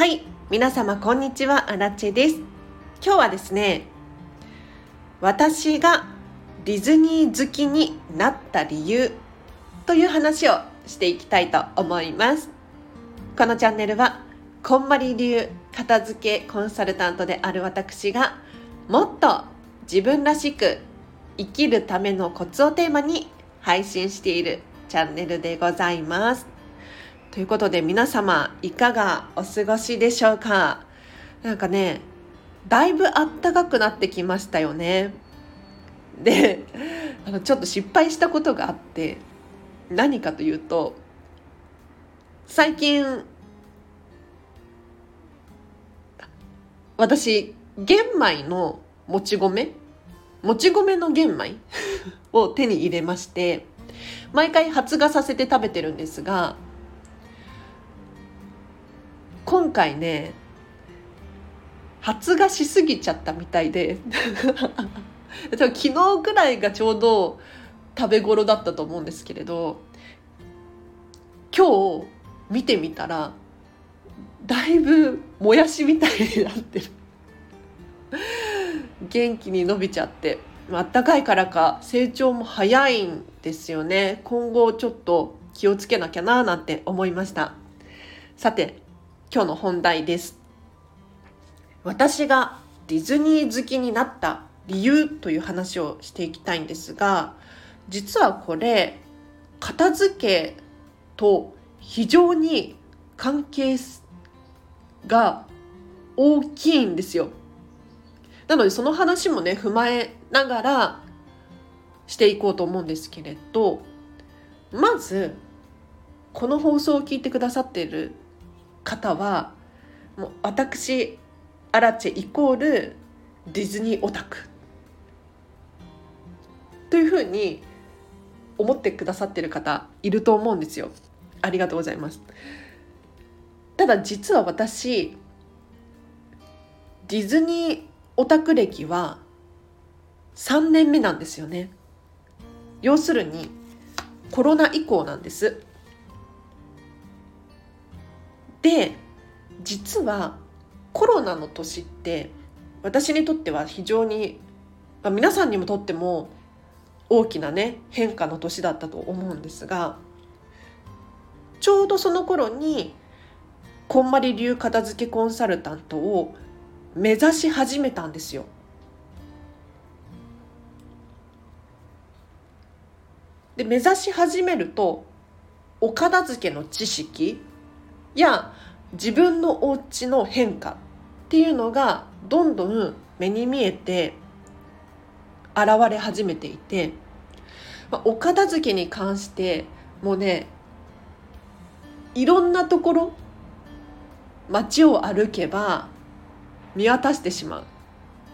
はい皆様こんにちは。アラチェです。今日はですね私がディズニー好きになった理由という話をしていきたいと思います。このチャンネルはこんまり流片付けコンサルタントである私がもっと自分らしく生きるためのコツをテーマに配信しているチャンネルでございます。ということで皆様いかがお過ごしでしょうか？なんかねだいぶあったかくなってきましたよね。であのちょっと失敗したことがあって何かというと最近私玄米のもち米もち米の玄米 を手に入れまして毎回発芽させて食べてるんですが今回ね発芽しすぎちゃったみたいで。昨日ぐらいがちょうど食べ頃だったと思うんですけれど今日見てみたらだいぶもやしみたいになってる。元気に伸びちゃって。あったかいからか成長も早いんですよね。今後ちょっと気をつけなきゃななんて思いました。さて今日の本題です。私がディズニー好きになった理由という話をしていきたいんですが実はこれ片付けと非常に関係が大きいんですよ。なのでその話もね踏まえながらしていこうと思うんですけれどまずこの放送を聞いてくださっている方はもう私アラチェイコールディズニーオタクというふうに思ってくださってる方いると思うんですよ。ありがとうございます。ただ実は私ディズニーオタク歴は3年目なんですよね。要するにコロナ以降なんです。で実はコロナの年って私にとっては非常に、まあ、皆さんにもとっても大きなね変化の年だったと思うんですがちょうどその頃にこんまり流片付けコンサルタントを目指し始めたんですよ。で目指し始めるとお片付けの知識や自分のお家の変化っていうのがどんどん目に見えて現れ始めていて、まあ、お片付けに関してもうねいろんなところ街を歩けば見渡してしまう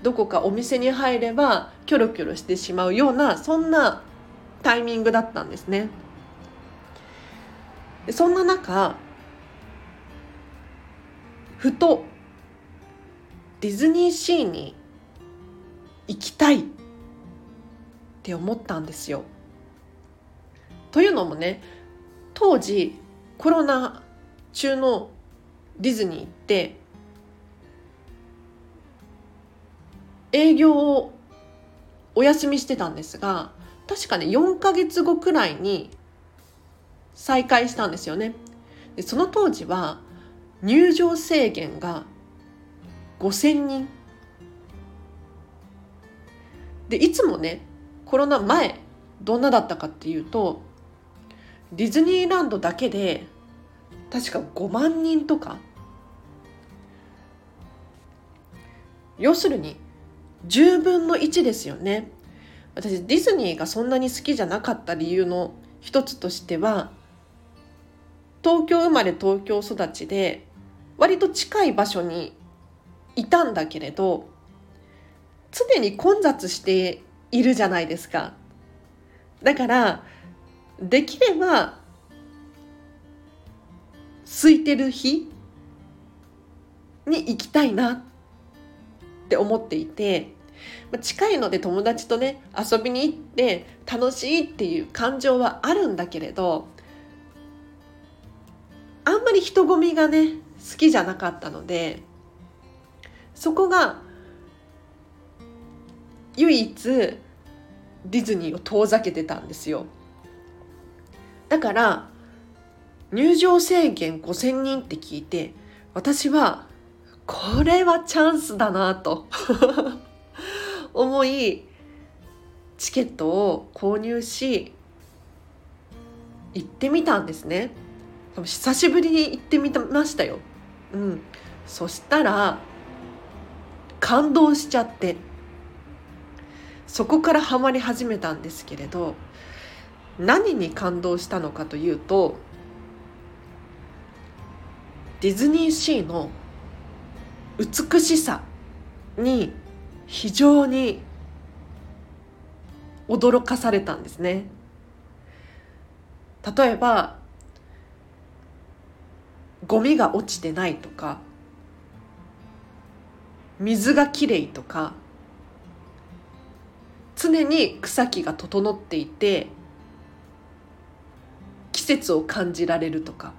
どこかお店に入ればキョロキョロしてしまうようなそんなタイミングだったんですね。そんな中ふとディズニーシーに行きたいって思ったんですよ。というのもね当時コロナ中のディズニーって営業をお休みしてたんですが確かね4ヶ月後くらいに再開したんですよね。でその当時は入場制限が5,000人。でいつもねコロナ前どんなだったかっていうとディズニーランドだけで確か5万人とか。要するに10分の1ですよね。私ディズニーがそんなに好きじゃなかった理由の一つとしては東京生まれ東京育ちで割と近い場所にいたんだけれど常に混雑しているじゃないですか。だからできれば空いてる日に行きたいなって思っていて近いので友達とね遊びに行って楽しいっていう感情はあるんだけれどあんまり人混みがね好きじゃなかったのでそこが唯一ディズニーを遠ざけてたんですよ。だから入場制限5,000人って聞いて私はこれはチャンスだなと 思いチケットを購入し行ってみたんですね。久しぶりに行ってみましたよ。うんそしたら感動しちゃってそこからハマり始めたんですけれど何に感動したのかというとディズニーシーの美しさに非常に驚かされたんですね。例えばゴミが落ちてないとか水がきれいとか常に草木が整っていて季節を感じられるとか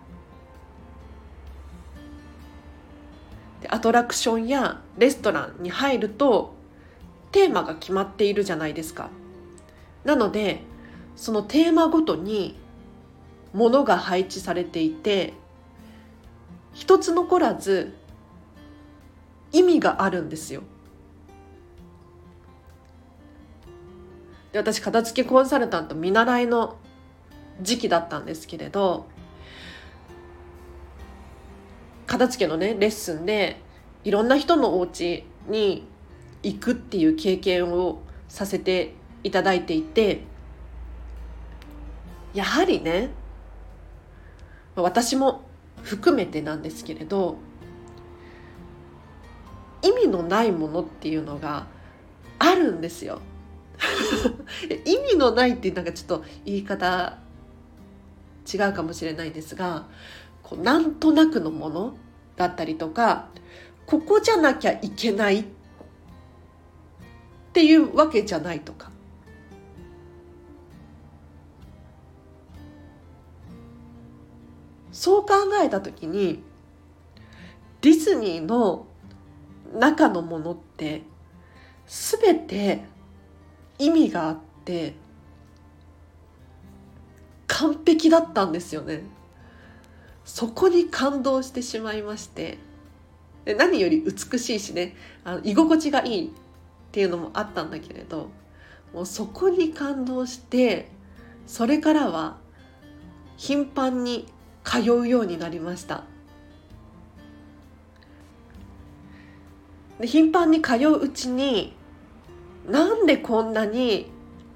でアトラクションやレストランに入るとテーマが決まっているじゃないですか。なのでそのテーマごとに物が配置されていて一つ残らず意味があるんですよ。で私片付けコンサルタント見習いの時期だったんですけれど片付けのねレッスンでいろんな人のお家に行くっていう経験をさせていただいていてやはりね私も含めてなんですけれど意味のないものっていうのがあるんですよ。意味のないってなんかちょっと言い方違うかもしれないですがこうなんとなくのものだったりとかここじゃなきゃいけないっていうわけじゃないとかそう考えた時にディズニーの中のものって全て意味があって完璧だったんですよね。そこに感動してしまいましてで何より美しいしねあの居心地がいいっていうのもあったんだけれどもうそこに感動してそれからは頻繁に通うようになりました。で頻繁に通ううちになんでこんなに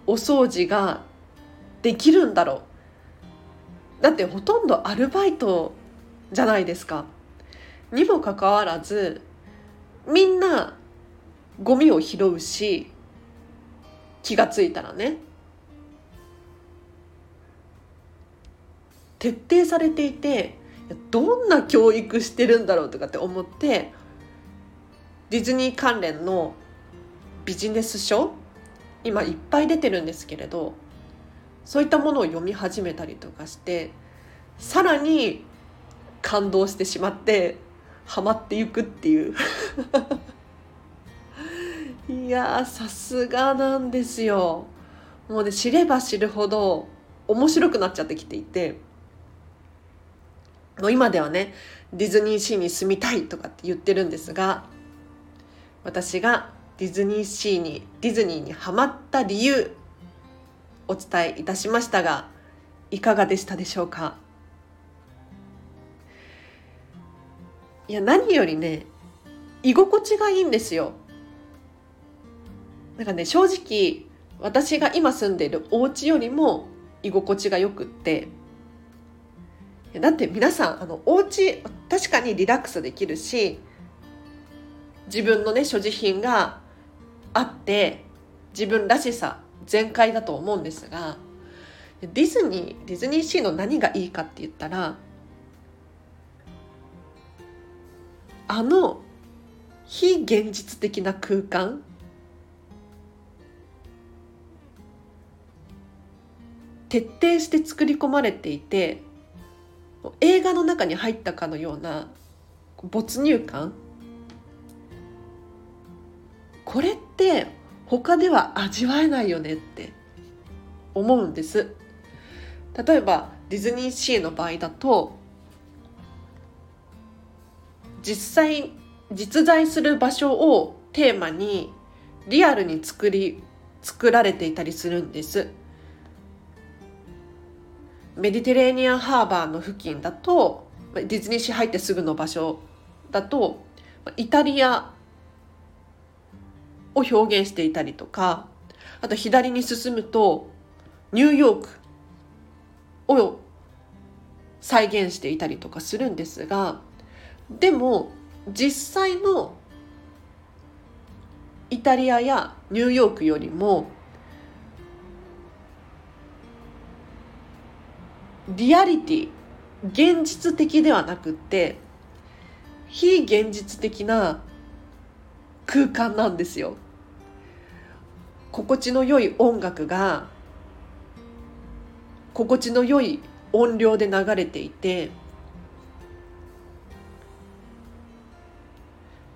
お掃除ができるんだろう。だってほとんどアルバイトじゃないですか。にもかかわらずみんなゴミを拾うし気がついたらね。徹底されていてどんな教育してるんだろうとかって思ってディズニー関連のビジネス書今いっぱい出てるんですけれどそういったものを読み始めたりとかしてさらに感動してしまってハマっていくっていう。いやさすがなんですよ。もうね知れば知るほど面白くなっちゃってきていて。もう今ではねディズニーシーに住みたいとかって言ってるんですが私がディズニーシーにディズニーにハマった理由お伝えいたしましたがいかがでしたでしょうか？いや何よりね居心地がいいんですよ。なんかね正直私が今住んでいるお家よりも居心地がよくってだって皆さんあのお家確かにリラックスできるし自分のね所持品があって自分らしさ全開だと思うんですがディズニーディズニーシーの何がいいかって言ったらあの非現実的な空間徹底して作り込まれていて映画の中に入ったかのような没入感？これって他では味わえないよねって思うんです。例えばディズニーシーの場合だと実際実在する場所をテーマにリアルに作り作られていたりするんです。メディテレーニアンハーバーの付近だとディズニーシー入ってすぐの場所だとイタリアを表現していたりとかあと左に進むとニューヨークを再現していたりとかするんですがでも実際のイタリアやニューヨークよりもリアリティ現実的ではなくって非現実的な空間なんですよ。心地の良い音楽が心地の良い音量で流れていて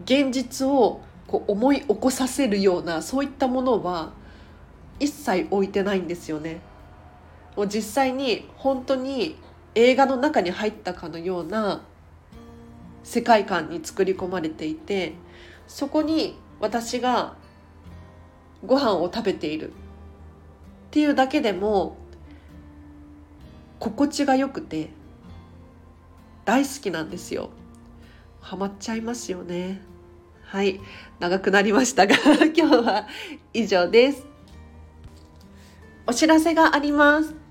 現実をこう思い起こさせるようなそういったものは一切置いてないんですよね。もう実際に本当に映画の中に入ったかのような世界観に作り込まれていてそこに私がご飯を食べているっていうだけでも心地が良くて大好きなんですよ。ハマっちゃいますよね。はい、長くなりましたが 今日は以上です。お知らせがあります。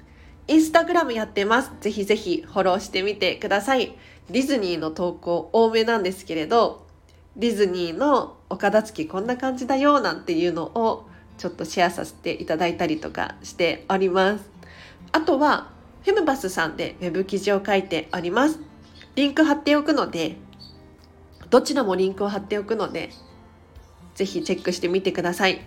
インスタグラムやってます。ぜひぜひフォローしてみてください。ディズニーの投稿多めなんですけれど、ディズニーのお片付きこんな感じだよなんていうのをちょっとシェアさせていただいたりとかしております。あとは、フェムバスさんで web 記事を書いております。リンク貼っておくので、どちらもリンクを貼っておくので、ぜひチェックしてみてください。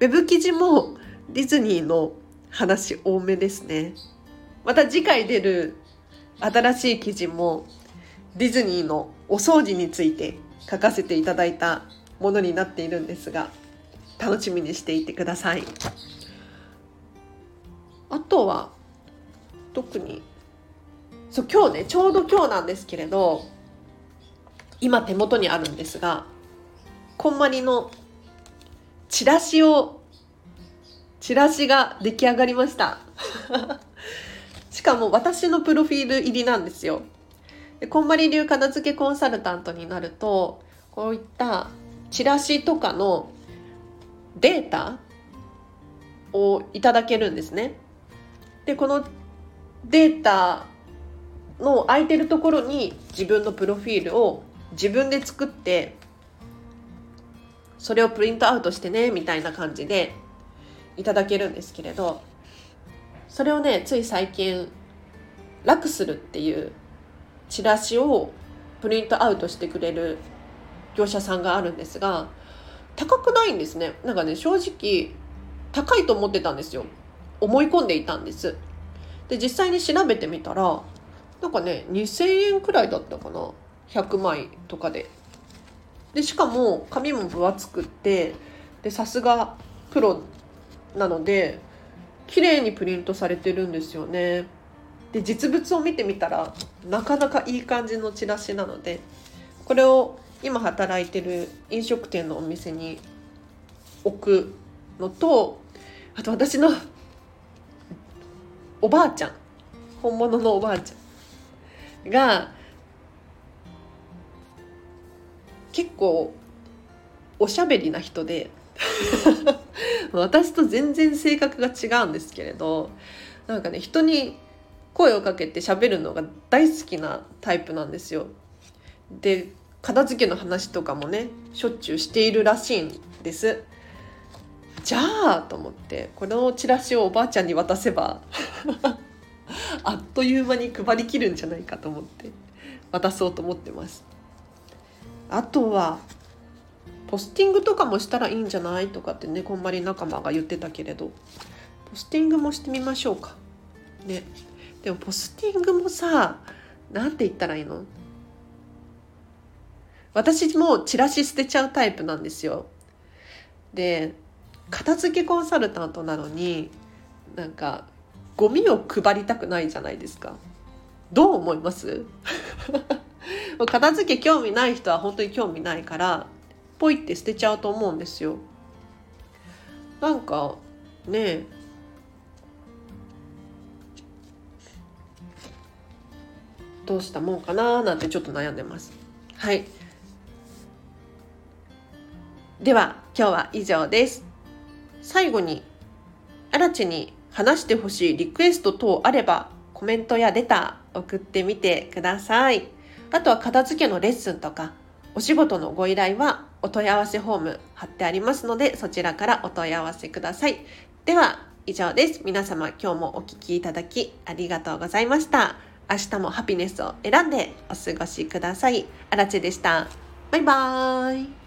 ウェブ記事もディズニーの話多めですね。また次回出る新しい記事もディズニーのお掃除について書かせていただいたものになっているんですが楽しみにしていてくださいあとは特にそう今日ねちょうど今日なんですけれど今手元にあるんですがこんまりのチラシをチラシが出来上がりました しかも私のプロフィール入りなんですよでこんまり流片付けコンサルタントになるとこういったチラシとかのデータをいただけるんですね。でこのデータの空いてるところに自分のプロフィールを自分で作ってそれをプリントアウトしてねみたいな感じでいただけるんですけれどそれをねつい最近楽するっていうチラシをプリントアウトしてくれる業者さんがあるんですが高くないんですね。なんかね正直高いと思ってたんですよ。思い込んでいたんです。で実際に調べてみたらなんかね2000円くらいだったかな。100枚とかで。でしかも紙も分厚くってでさすがプロなので綺麗にプリントされてるんですよね。で実物を見てみたらなかなかいい感じのチラシなのでこれを今働いてる飲食店のお店に置くのとあと私のおばあちゃん本物のおばあちゃんが結構おしゃべりな人で 私と全然性格が違うんですけれどなんかね人に声をかけて喋るのが大好きなタイプなんですよ。で片付けの話とかもねしょっちゅうしているらしいんですじゃあと思ってこのチラシをおばあちゃんに渡せば あっという間に配りきるんじゃないかと思って渡そうと思ってますあとはポスティングとかもしたらいいんじゃない？とかってねこんまり仲間が言ってたけれど。ポスティングもしてみましょうか。ね。でもポスティングもさ何て言ったらいいの？私もチラシ捨てちゃうタイプなんですよ。で片付けコンサルタントなのになんかゴミを配りたくないじゃないですか。どう思います？片付け興味ない人は本当に興味ないからポイって捨てちゃうと思うんですよ。なんかねどうしたもんかななんてちょっと悩んでます。はい。では今日は以上です。最後にあらちに話してほしいリクエスト等あればコメントやレター送ってみてください。あとは片付けのレッスンとかお仕事のご依頼はお問い合わせフォーム貼ってありますのでそちらからお問い合わせください。では以上です。皆様今日もお聴きいただきありがとうございました。明日もハピネスを選んでお過ごしください。あらちでした。バイバーイ。